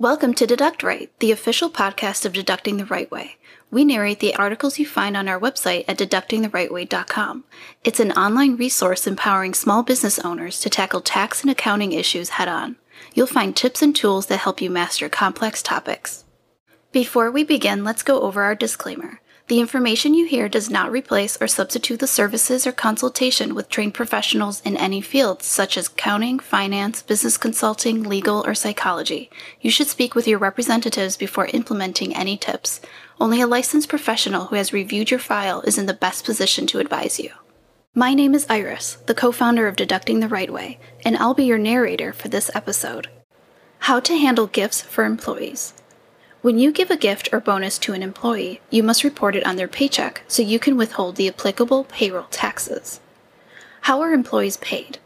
Welcome to Deduct Right, the official podcast of Deducting the Right Way. We narrate the articles you find on our website at deductingtherightway.com. It's an online resource empowering small business owners to tackle tax and accounting issues head on. You'll find tips and tools that help you master complex topics. Before we begin, let's go over our disclaimer. The information you hear does not replace or substitute the services or consultation with trained professionals in any fields such as accounting, finance, business consulting, legal, or psychology. You should speak with your representatives before implementing any tips. Only a licensed professional who has reviewed your file is in the best position to advise you. My name is Iris, the co founder of Deducting the Right Way, and I'll be your narrator for this episode. How to handle gifts for employees. When you give a gift or bonus to an employee, you must report it on their paycheck so you can withhold the applicable payroll taxes. How are employees paid?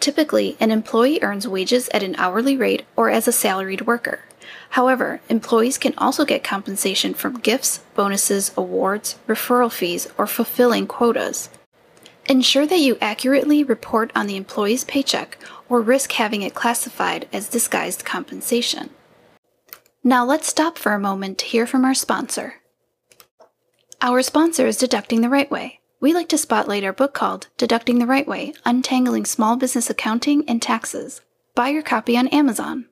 Typically, an employee earns wages at an hourly rate or as a salaried worker. However, employees can also get compensation from gifts, bonuses, awards, referral fees, or fulfilling quotas. Ensure that you accurately report on the employee's paycheck or risk having it classified as disguised compensation. Now let's stop for a moment to hear from our sponsor. Our sponsor is Deducting the Right Way. We like to spotlight our book called Deducting the Right Way Untangling Small Business Accounting and Taxes. Buy your copy on Amazon.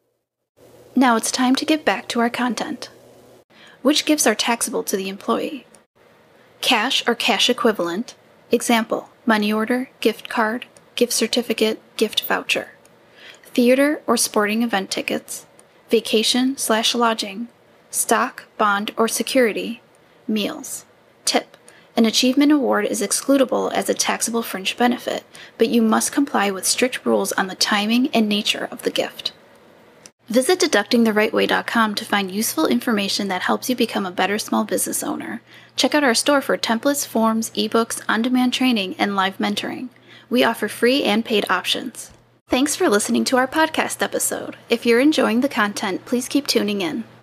Now it's time to get back to our content. Which gifts are taxable to the employee? Cash or cash equivalent. Example money order, gift card, gift certificate, gift voucher. Theater or sporting event tickets vacation slash lodging, stock, bond, or security, meals. Tip An achievement award is excludable as a taxable fringe benefit, but you must comply with strict rules on the timing and nature of the gift. Visit deductingtherightway.com to find useful information that helps you become a better small business owner. Check out our store for templates, forms, ebooks, on demand training, and live mentoring. We offer free and paid options. Thanks for listening to our podcast episode. If you're enjoying the content, please keep tuning in.